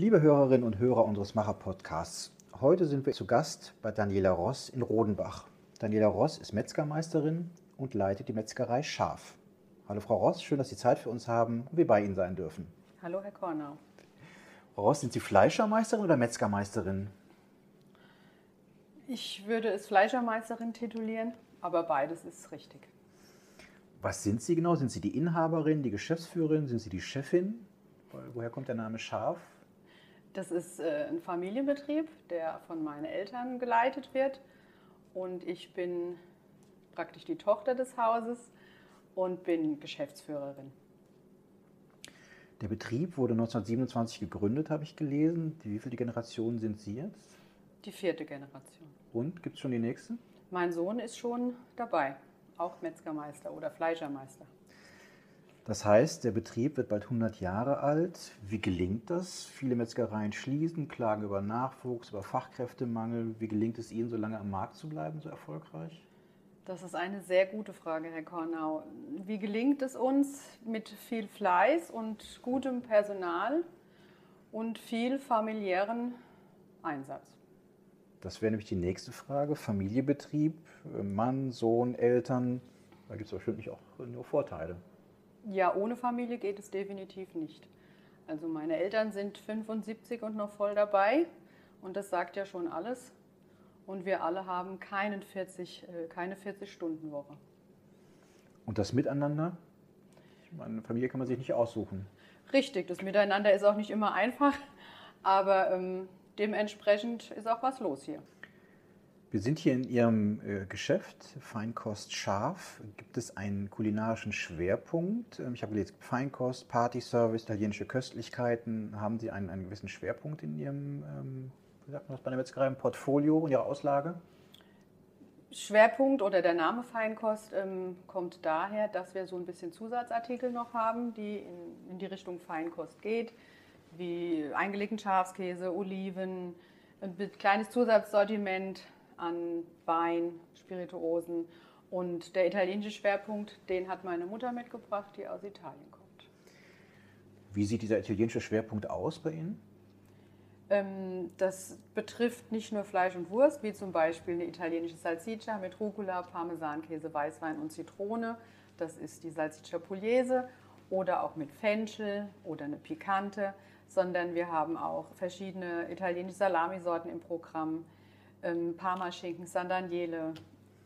Liebe Hörerinnen und Hörer unseres Macher-Podcasts, heute sind wir zu Gast bei Daniela Ross in Rodenbach. Daniela Ross ist Metzgermeisterin und leitet die Metzgerei Schaf. Hallo Frau Ross, schön, dass Sie Zeit für uns haben und wir bei Ihnen sein dürfen. Hallo Herr Kornau. Frau Ross, sind Sie Fleischermeisterin oder Metzgermeisterin? Ich würde es Fleischermeisterin titulieren, aber beides ist richtig. Was sind Sie genau? Sind Sie die Inhaberin, die Geschäftsführerin? Sind Sie die Chefin? Woher kommt der Name Schaf? Das ist äh, ein Familienbetrieb, der von meinen Eltern geleitet wird. Und ich bin praktisch die Tochter des Hauses und bin Geschäftsführerin. Der Betrieb wurde 1927 gegründet, habe ich gelesen. Wie viele Generationen sind Sie jetzt? Die vierte Generation. Und gibt es schon die nächste? Mein Sohn ist schon dabei auch Metzgermeister oder Fleischermeister. Das heißt, der Betrieb wird bald 100 Jahre alt. Wie gelingt das? Viele Metzgereien schließen, klagen über Nachwuchs, über Fachkräftemangel. Wie gelingt es Ihnen, so lange am Markt zu bleiben, so erfolgreich? Das ist eine sehr gute Frage, Herr Kornau. Wie gelingt es uns mit viel Fleiß und gutem Personal und viel familiären Einsatz? Das wäre nämlich die nächste Frage. Familienbetrieb, äh, Mann, Sohn, Eltern. Da gibt es bestimmt auch nur Vorteile. Ja, ohne Familie geht es definitiv nicht. Also meine Eltern sind 75 und noch voll dabei und das sagt ja schon alles. Und wir alle haben keinen 40, äh, keine 40-Stunden-Woche. Und das Miteinander? Ich meine, Familie kann man sich nicht aussuchen. Richtig, das Miteinander ist auch nicht immer einfach, aber ähm, dementsprechend ist auch was los hier. Wir sind hier in Ihrem äh, Geschäft, Feinkost Scharf. Gibt es einen kulinarischen Schwerpunkt? Ähm, ich habe gelesen, Feinkost, Partyservice, italienische Köstlichkeiten. Haben Sie einen, einen gewissen Schwerpunkt in Ihrem, ähm, wie sagt man das bei der Metzgerei, im Portfolio, in Ihrer Auslage? Schwerpunkt oder der Name Feinkost ähm, kommt daher, dass wir so ein bisschen Zusatzartikel noch haben, die in, in die Richtung Feinkost geht wie eingelegten Schafskäse, Oliven, ein kleines Zusatzsortiment an Wein, Spirituosen. Und der italienische Schwerpunkt, den hat meine Mutter mitgebracht, die aus Italien kommt. Wie sieht dieser italienische Schwerpunkt aus bei Ihnen? Ähm, das betrifft nicht nur Fleisch und Wurst, wie zum Beispiel eine italienische Salsiccia mit Rucola, Parmesankäse, Weißwein und Zitrone. Das ist die Salsiccia Pugliese. Oder auch mit Fenchel oder eine Pikante sondern wir haben auch verschiedene italienische Salamisorten im Programm, ähm, Parmaschinken, San Daniele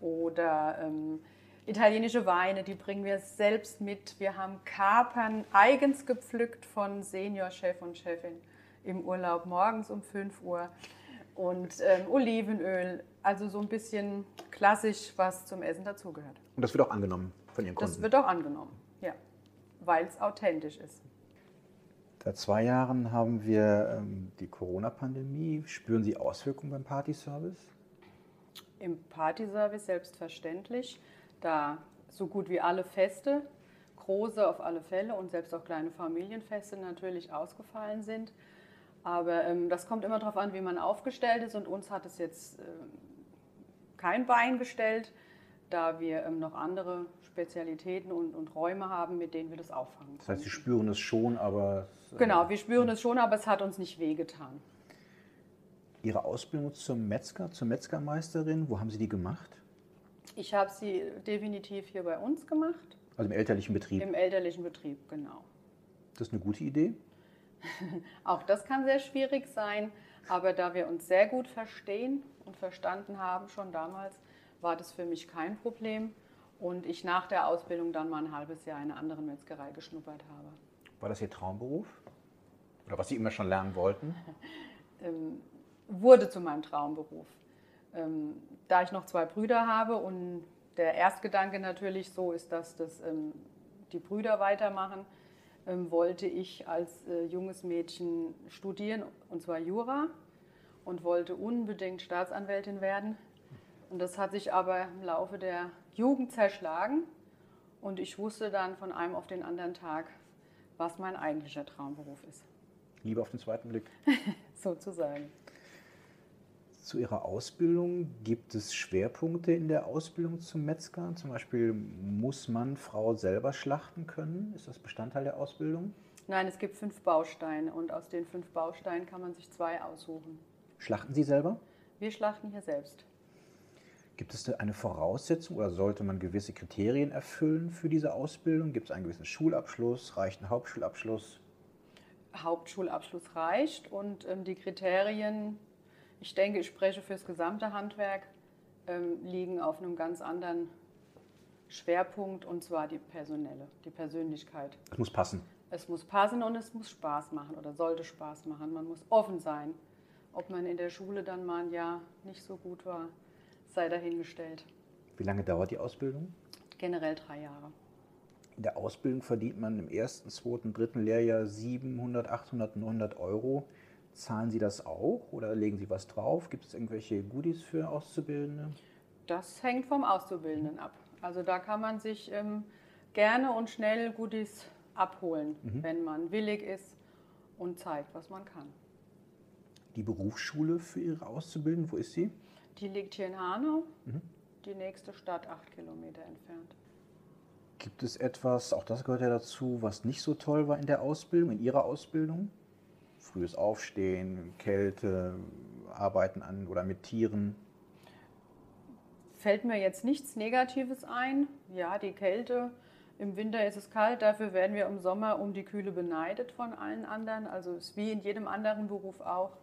oder ähm, italienische Weine, die bringen wir selbst mit. Wir haben Kapern eigens gepflückt von Seniorchef und Chefin im Urlaub morgens um 5 Uhr und ähm, Olivenöl, also so ein bisschen klassisch, was zum Essen dazugehört. Und das wird auch angenommen von Ihren Kunden? Das wird auch angenommen, ja, weil es authentisch ist. Seit zwei Jahren haben wir ähm, die Corona-Pandemie. Spüren Sie Auswirkungen beim Partyservice? Im Partyservice selbstverständlich, da so gut wie alle Feste, große auf alle Fälle und selbst auch kleine Familienfeste natürlich ausgefallen sind. Aber ähm, das kommt immer darauf an, wie man aufgestellt ist und uns hat es jetzt äh, kein Bein gestellt, da wir ähm, noch andere Spezialitäten und, und Räume haben, mit denen wir das auffangen. Das heißt, Sie spüren es schon, aber Genau, wir spüren es schon, aber es hat uns nicht wehgetan. Ihre Ausbildung zum Metzger, zur Metzgermeisterin, wo haben Sie die gemacht? Ich habe sie definitiv hier bei uns gemacht. Also im elterlichen Betrieb? Im elterlichen Betrieb, genau. Das ist eine gute Idee? Auch das kann sehr schwierig sein, aber da wir uns sehr gut verstehen und verstanden haben schon damals, war das für mich kein Problem und ich nach der Ausbildung dann mal ein halbes Jahr in einer anderen Metzgerei geschnuppert habe. War das Ihr Traumberuf? Oder was Sie immer schon lernen wollten? ähm, wurde zu meinem Traumberuf. Ähm, da ich noch zwei Brüder habe und der Erstgedanke natürlich so ist, dass das ähm, die Brüder weitermachen, ähm, wollte ich als äh, junges Mädchen studieren, und zwar Jura, und wollte unbedingt Staatsanwältin werden. Und das hat sich aber im Laufe der Jugend zerschlagen. Und ich wusste dann von einem auf den anderen Tag, was mein eigentlicher Traumberuf ist. Liebe auf den zweiten Blick. Sozusagen. Zu Ihrer Ausbildung gibt es Schwerpunkte in der Ausbildung zum Metzger? Zum Beispiel muss man Frau selber schlachten können? Ist das Bestandteil der Ausbildung? Nein, es gibt fünf Bausteine und aus den fünf Bausteinen kann man sich zwei aussuchen. Schlachten Sie selber? Wir schlachten hier selbst. Gibt es da eine Voraussetzung oder sollte man gewisse Kriterien erfüllen für diese Ausbildung? Gibt es einen gewissen Schulabschluss? Reicht ein Hauptschulabschluss? Hauptschulabschluss reicht und ähm, die Kriterien, ich denke, ich spreche für das gesamte Handwerk, ähm, liegen auf einem ganz anderen Schwerpunkt und zwar die personelle, die Persönlichkeit. Es muss passen. Es muss passen und es muss Spaß machen oder sollte Spaß machen. Man muss offen sein. Ob man in der Schule dann mal ein Jahr nicht so gut war, sei dahingestellt. Wie lange dauert die Ausbildung? Generell drei Jahre. In der Ausbildung verdient man im ersten, zweiten, dritten Lehrjahr 700, 800, 900 Euro. Zahlen Sie das auch oder legen Sie was drauf? Gibt es irgendwelche Goodies für Auszubildende? Das hängt vom Auszubildenden ab. Also da kann man sich ähm, gerne und schnell Goodies abholen, mhm. wenn man willig ist und zeigt, was man kann. Die Berufsschule für Ihre Auszubildenden, wo ist sie? Die liegt hier in Hanau, mhm. die nächste Stadt acht Kilometer entfernt. Gibt es etwas, auch das gehört ja dazu, was nicht so toll war in der Ausbildung, in Ihrer Ausbildung? Frühes Aufstehen, Kälte, Arbeiten an oder mit Tieren? Fällt mir jetzt nichts Negatives ein. Ja, die Kälte, im Winter ist es kalt, dafür werden wir im Sommer um die Kühle beneidet von allen anderen. Also es wie in jedem anderen Beruf auch,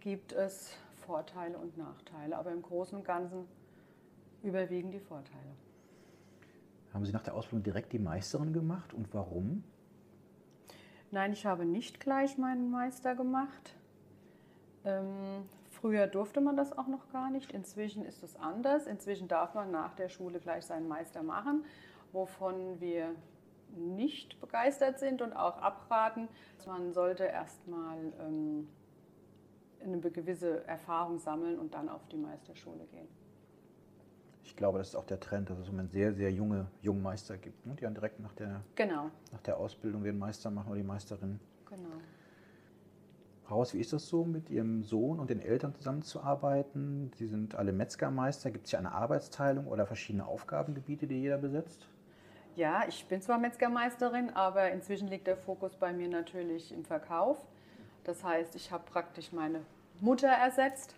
gibt es Vorteile und Nachteile. Aber im Großen und Ganzen überwiegen die Vorteile. Haben Sie nach der Ausbildung direkt die Meisterin gemacht und warum? Nein, ich habe nicht gleich meinen Meister gemacht. Ähm, früher durfte man das auch noch gar nicht. Inzwischen ist es anders. Inzwischen darf man nach der Schule gleich seinen Meister machen wovon wir nicht begeistert sind und auch abraten. Man sollte erstmal ähm, eine gewisse Erfahrung sammeln und dann auf die Meisterschule gehen. Ich glaube, das ist auch der Trend, dass es um sehr, sehr junge Jungmeister gibt, ne? die dann direkt nach der, genau. nach der Ausbildung den Meister machen oder die Meisterin. Genau. Raus, wie ist das so, mit Ihrem Sohn und den Eltern zusammenzuarbeiten? Sie sind alle Metzgermeister. Gibt es hier eine Arbeitsteilung oder verschiedene Aufgabengebiete, die jeder besetzt? Ja, ich bin zwar Metzgermeisterin, aber inzwischen liegt der Fokus bei mir natürlich im Verkauf. Das heißt, ich habe praktisch meine Mutter ersetzt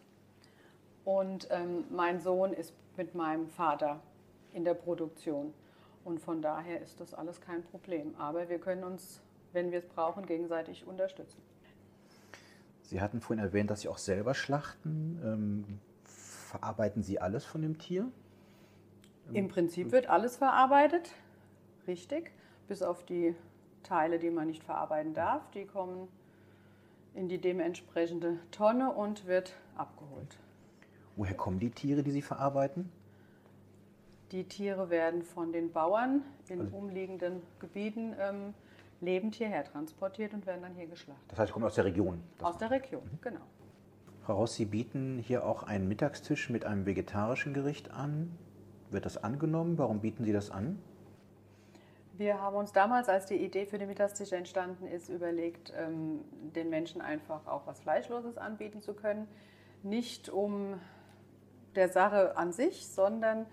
und ähm, mein Sohn ist mit meinem Vater in der Produktion. Und von daher ist das alles kein Problem. Aber wir können uns, wenn wir es brauchen, gegenseitig unterstützen. Sie hatten vorhin erwähnt, dass Sie auch selber schlachten. Ähm, verarbeiten Sie alles von dem Tier? Im Prinzip wird alles verarbeitet richtig, bis auf die Teile, die man nicht verarbeiten darf. Die kommen in die dementsprechende Tonne und wird abgeholt. Woher kommen die Tiere, die Sie verarbeiten? Die Tiere werden von den Bauern in also umliegenden Gebieten ähm, lebend hierher transportiert und werden dann hier geschlachtet. Das heißt, sie kommen aus der Region? Aus der Region, mhm. genau. Frau Ross, Sie bieten hier auch einen Mittagstisch mit einem vegetarischen Gericht an. Wird das angenommen? Warum bieten Sie das an? Wir haben uns damals, als die Idee für den Mittagstisch entstanden ist, überlegt, ähm, den Menschen einfach auch was Fleischloses anbieten zu können. Nicht um der Sache an sich, sondern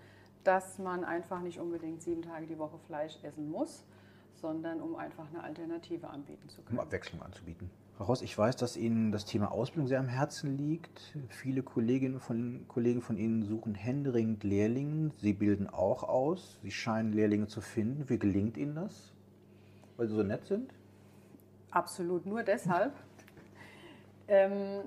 dass man einfach nicht unbedingt sieben Tage die Woche Fleisch essen muss, sondern um einfach eine Alternative anbieten zu können. Um Abwechslung anzubieten. Frau Ross, ich weiß, dass Ihnen das Thema Ausbildung sehr am Herzen liegt. Viele Kolleginnen von, Kollegen von Ihnen suchen händeringend Lehrlinge. Sie bilden auch aus. Sie scheinen Lehrlinge zu finden. Wie gelingt Ihnen das? Weil Sie so nett sind? Absolut nur deshalb. ähm,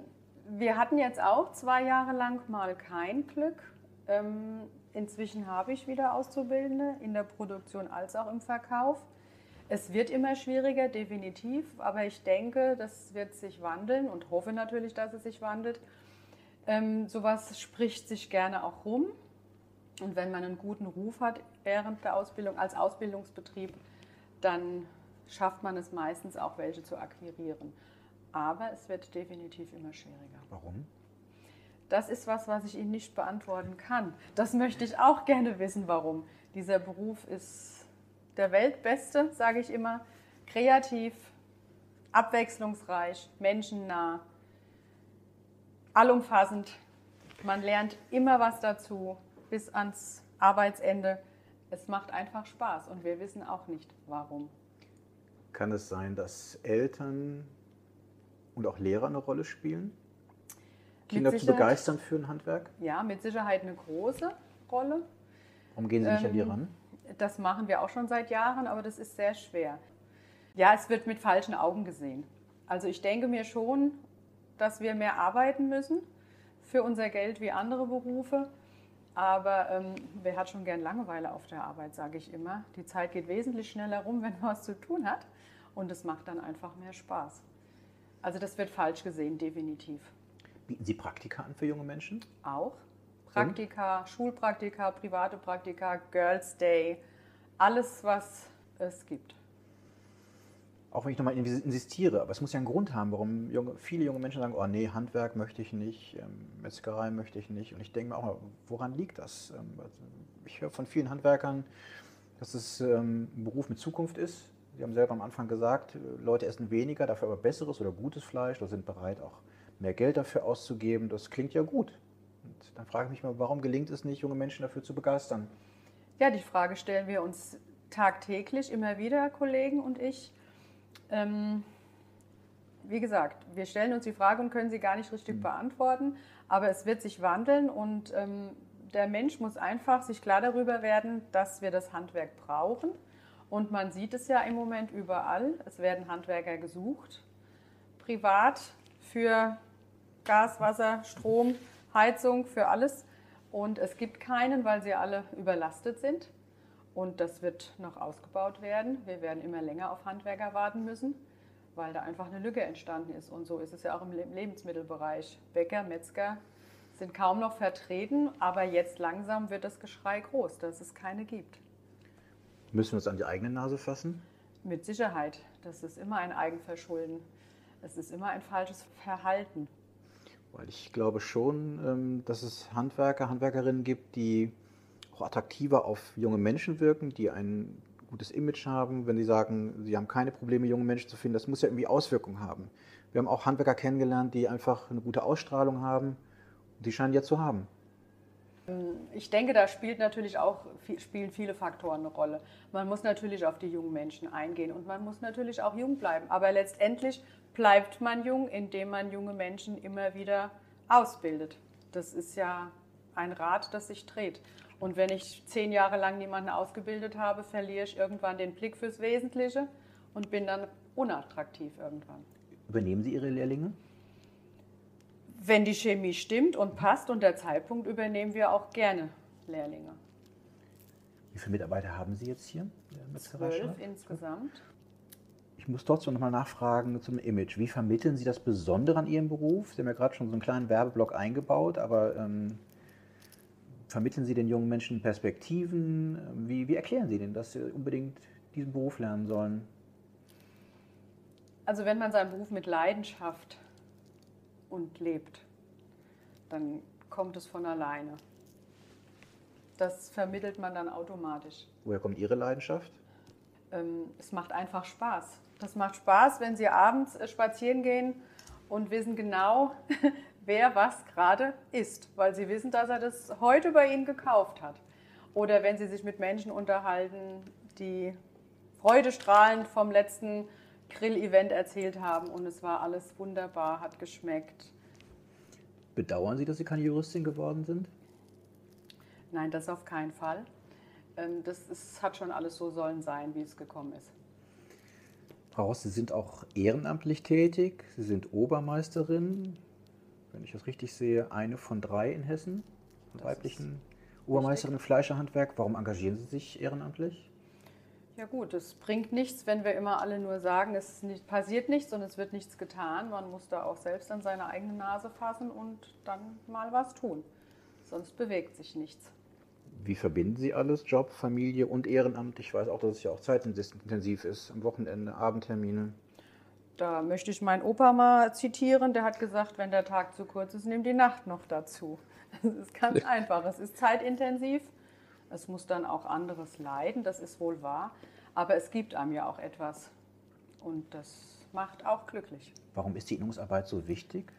wir hatten jetzt auch zwei Jahre lang mal kein Glück. Ähm, inzwischen habe ich wieder Auszubildende in der Produktion als auch im Verkauf. Es wird immer schwieriger, definitiv, aber ich denke, das wird sich wandeln und hoffe natürlich, dass es sich wandelt. Ähm, sowas spricht sich gerne auch rum. Und wenn man einen guten Ruf hat während der Ausbildung als Ausbildungsbetrieb, dann schafft man es meistens auch, welche zu akquirieren. Aber es wird definitiv immer schwieriger. Warum? Das ist was, was ich Ihnen nicht beantworten kann. Das möchte ich auch gerne wissen, warum. Dieser Beruf ist der Weltbeste, sage ich immer. Kreativ, abwechslungsreich, menschennah, allumfassend. Man lernt immer was dazu bis ans Arbeitsende. Es macht einfach Spaß und wir wissen auch nicht, warum. Kann es sein, dass Eltern und auch Lehrer eine Rolle spielen? Kinder zu begeistern für ein Handwerk? Ja, mit Sicherheit eine große Rolle. Warum gehen Sie nicht ähm, an die ähm, ran? Das machen wir auch schon seit Jahren, aber das ist sehr schwer. Ja, es wird mit falschen Augen gesehen. Also ich denke mir schon, dass wir mehr arbeiten müssen für unser Geld wie andere Berufe. Aber ähm, wer hat schon gern Langeweile auf der Arbeit, sage ich immer. Die Zeit geht wesentlich schneller rum, wenn man was zu tun hat. Und es macht dann einfach mehr Spaß. Also das wird falsch gesehen, definitiv. Bieten Sie Praktika an für junge Menschen? Auch. Praktika, Und? Schulpraktika, private Praktika, Girls Day, alles, was es gibt. Auch wenn ich nochmal insistiere, aber es muss ja einen Grund haben, warum junge, viele junge Menschen sagen, oh nee, Handwerk möchte ich nicht, ähm, Metzgerei möchte ich nicht. Und ich denke mir auch, woran liegt das? Ähm, also ich höre von vielen Handwerkern, dass es ähm, ein Beruf mit Zukunft ist. Sie haben selber am Anfang gesagt, Leute essen weniger, dafür aber besseres oder gutes Fleisch oder sind bereit, auch mehr Geld dafür auszugeben. Das klingt ja gut. Und dann frage ich mich mal, warum gelingt es nicht, junge Menschen dafür zu begeistern? Ja, die Frage stellen wir uns tagtäglich immer wieder, Kollegen und ich. Ähm, wie gesagt, wir stellen uns die Frage und können sie gar nicht richtig mhm. beantworten, aber es wird sich wandeln und ähm, der Mensch muss einfach sich klar darüber werden, dass wir das Handwerk brauchen. Und man sieht es ja im Moment überall. Es werden Handwerker gesucht, privat für Gas, Wasser, Strom, Heizung, für alles. Und es gibt keinen, weil sie alle überlastet sind. Und das wird noch ausgebaut werden. Wir werden immer länger auf Handwerker warten müssen, weil da einfach eine Lücke entstanden ist. Und so ist es ja auch im Lebensmittelbereich. Bäcker, Metzger sind kaum noch vertreten, aber jetzt langsam wird das Geschrei groß, dass es keine gibt. Müssen wir uns an die eigene Nase fassen? Mit Sicherheit. Das ist immer ein Eigenverschulden. Es ist immer ein falsches Verhalten. Weil ich glaube schon, ähm, dass es Handwerker, Handwerkerinnen gibt, die auch attraktiver auf junge Menschen wirken, die ein gutes Image haben. Wenn sie sagen, sie haben keine Probleme, junge Menschen zu finden, das muss ja irgendwie Auswirkungen haben. Wir haben auch Handwerker kennengelernt, die einfach eine gute Ausstrahlung haben und die scheinen ja zu haben. Ich denke, da spielt natürlich auch, spielen viele Faktoren eine Rolle. Man muss natürlich auf die jungen Menschen eingehen und man muss natürlich auch jung bleiben. Aber letztendlich bleibt man jung, indem man junge Menschen immer wieder ausbildet. Das ist ja ein Rad, das sich dreht. Und wenn ich zehn Jahre lang niemanden ausgebildet habe, verliere ich irgendwann den Blick fürs Wesentliche und bin dann unattraktiv irgendwann. Übernehmen Sie Ihre Lehrlinge? Wenn die Chemie stimmt und passt und der Zeitpunkt, übernehmen wir auch gerne Lehrlinge. Wie viele Mitarbeiter haben Sie jetzt hier? Zwölf insgesamt. Ich muss trotzdem nochmal nachfragen zum Image. Wie vermitteln Sie das Besondere an Ihrem Beruf? Sie haben ja gerade schon so einen kleinen Werbeblock eingebaut, aber ähm, vermitteln Sie den jungen Menschen Perspektiven? Wie, wie erklären Sie denen, dass sie unbedingt diesen Beruf lernen sollen? Also wenn man seinen Beruf mit Leidenschaft und lebt, dann kommt es von alleine. Das vermittelt man dann automatisch. Woher kommt Ihre Leidenschaft? Ähm, es macht einfach Spaß. Das macht Spaß, wenn Sie abends äh, spazieren gehen und wissen genau, wer was gerade isst, weil Sie wissen, dass er das heute bei Ihnen gekauft hat. Oder wenn Sie sich mit Menschen unterhalten, die freudestrahlend vom letzten Grill-Event erzählt haben und es war alles wunderbar, hat geschmeckt. Bedauern Sie, dass Sie keine Juristin geworden sind? Nein, das auf keinen Fall. Ähm, das ist, hat schon alles so sollen sein, wie es gekommen ist. Frau Ross, Sie sind auch ehrenamtlich tätig. Sie sind Obermeisterin, wenn ich das richtig sehe, eine von drei in Hessen, weiblichen Obermeisterin im Fleischerhandwerk. Warum engagieren Sie sich ehrenamtlich? Ja gut, es bringt nichts, wenn wir immer alle nur sagen, es nicht, passiert nichts und es wird nichts getan. Man muss da auch selbst an seine eigene Nase fassen und dann mal was tun. Sonst bewegt sich nichts. Wie verbinden Sie alles? Job, Familie und Ehrenamt? Ich weiß auch, dass es ja auch zeitintensiv ist, am Wochenende, Abendtermine. Da möchte ich meinen Opa mal zitieren. Der hat gesagt, wenn der Tag zu kurz ist, nimm die Nacht noch dazu. Das ist ganz einfach. Es ist zeitintensiv. Es muss dann auch anderes leiden, das ist wohl wahr. Aber es gibt einem ja auch etwas. Und das macht auch glücklich. Warum ist die Innungsarbeit so wichtig?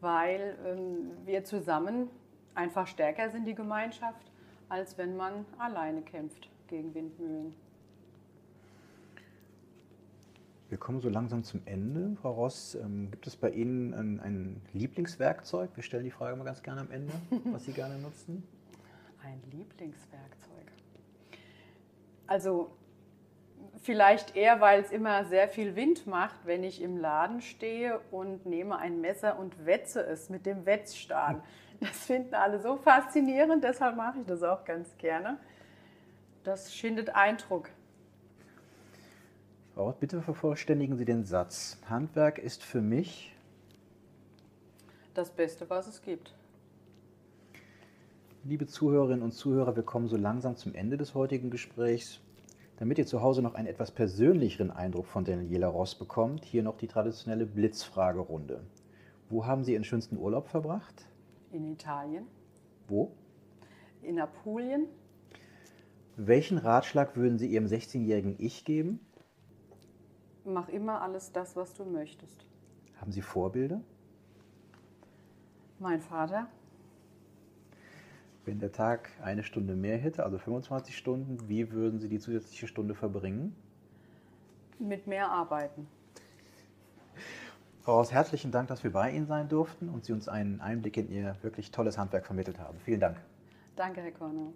Weil ähm, wir zusammen einfach stärker sind, die Gemeinschaft, als wenn man alleine kämpft gegen Windmühlen. Wir kommen so langsam zum Ende. Frau Ross, ähm, gibt es bei Ihnen ein, ein, Lieblingswerkzeug? Wir stellen die Frage mal ganz gerne am Ende, was Sie gerne nutzen. Ein Lieblingswerkzeug. Also vielleicht eher, weil es immer sehr viel Wind macht, wenn ich im Laden stehe und nehme ein Messer und wetze es mit dem Wetzstab. Das finden alle so faszinierend, deshalb mache ich das auch ganz gerne. Das schindet Eindruck. Frau bitte vervollständigen Sie den Satz. Handwerk ist für mich das Beste, was es gibt. Liebe Zuhörerinnen und Zuhörer, wir kommen so langsam zum Ende des heutigen Gesprächs. Damit ihr zu Hause noch einen etwas persönlicheren Eindruck von Daniela Ross bekommt, hier noch die traditionelle Blitzfragerunde. Wo haben Sie Ihren schönsten Urlaub verbracht? In Italien. Wo? In Apulien. Welchen Ratschlag würden Sie Ihrem 16-jährigen Ich geben? Mach immer alles das, was du möchtest. Haben Sie Vorbilder? Mein Vater. Wenn der Tag eine Stunde mehr hätte, also 25 Stunden, wie würden Sie die zusätzliche Stunde verbringen? Mit mehr arbeiten. Ross, herzlichen Dank, dass wir bei Ihnen sein durften und Sie uns einen Einblick in Ihr wirklich tolles Handwerk vermittelt haben. Vielen Dank. Danke, Herr Kornow.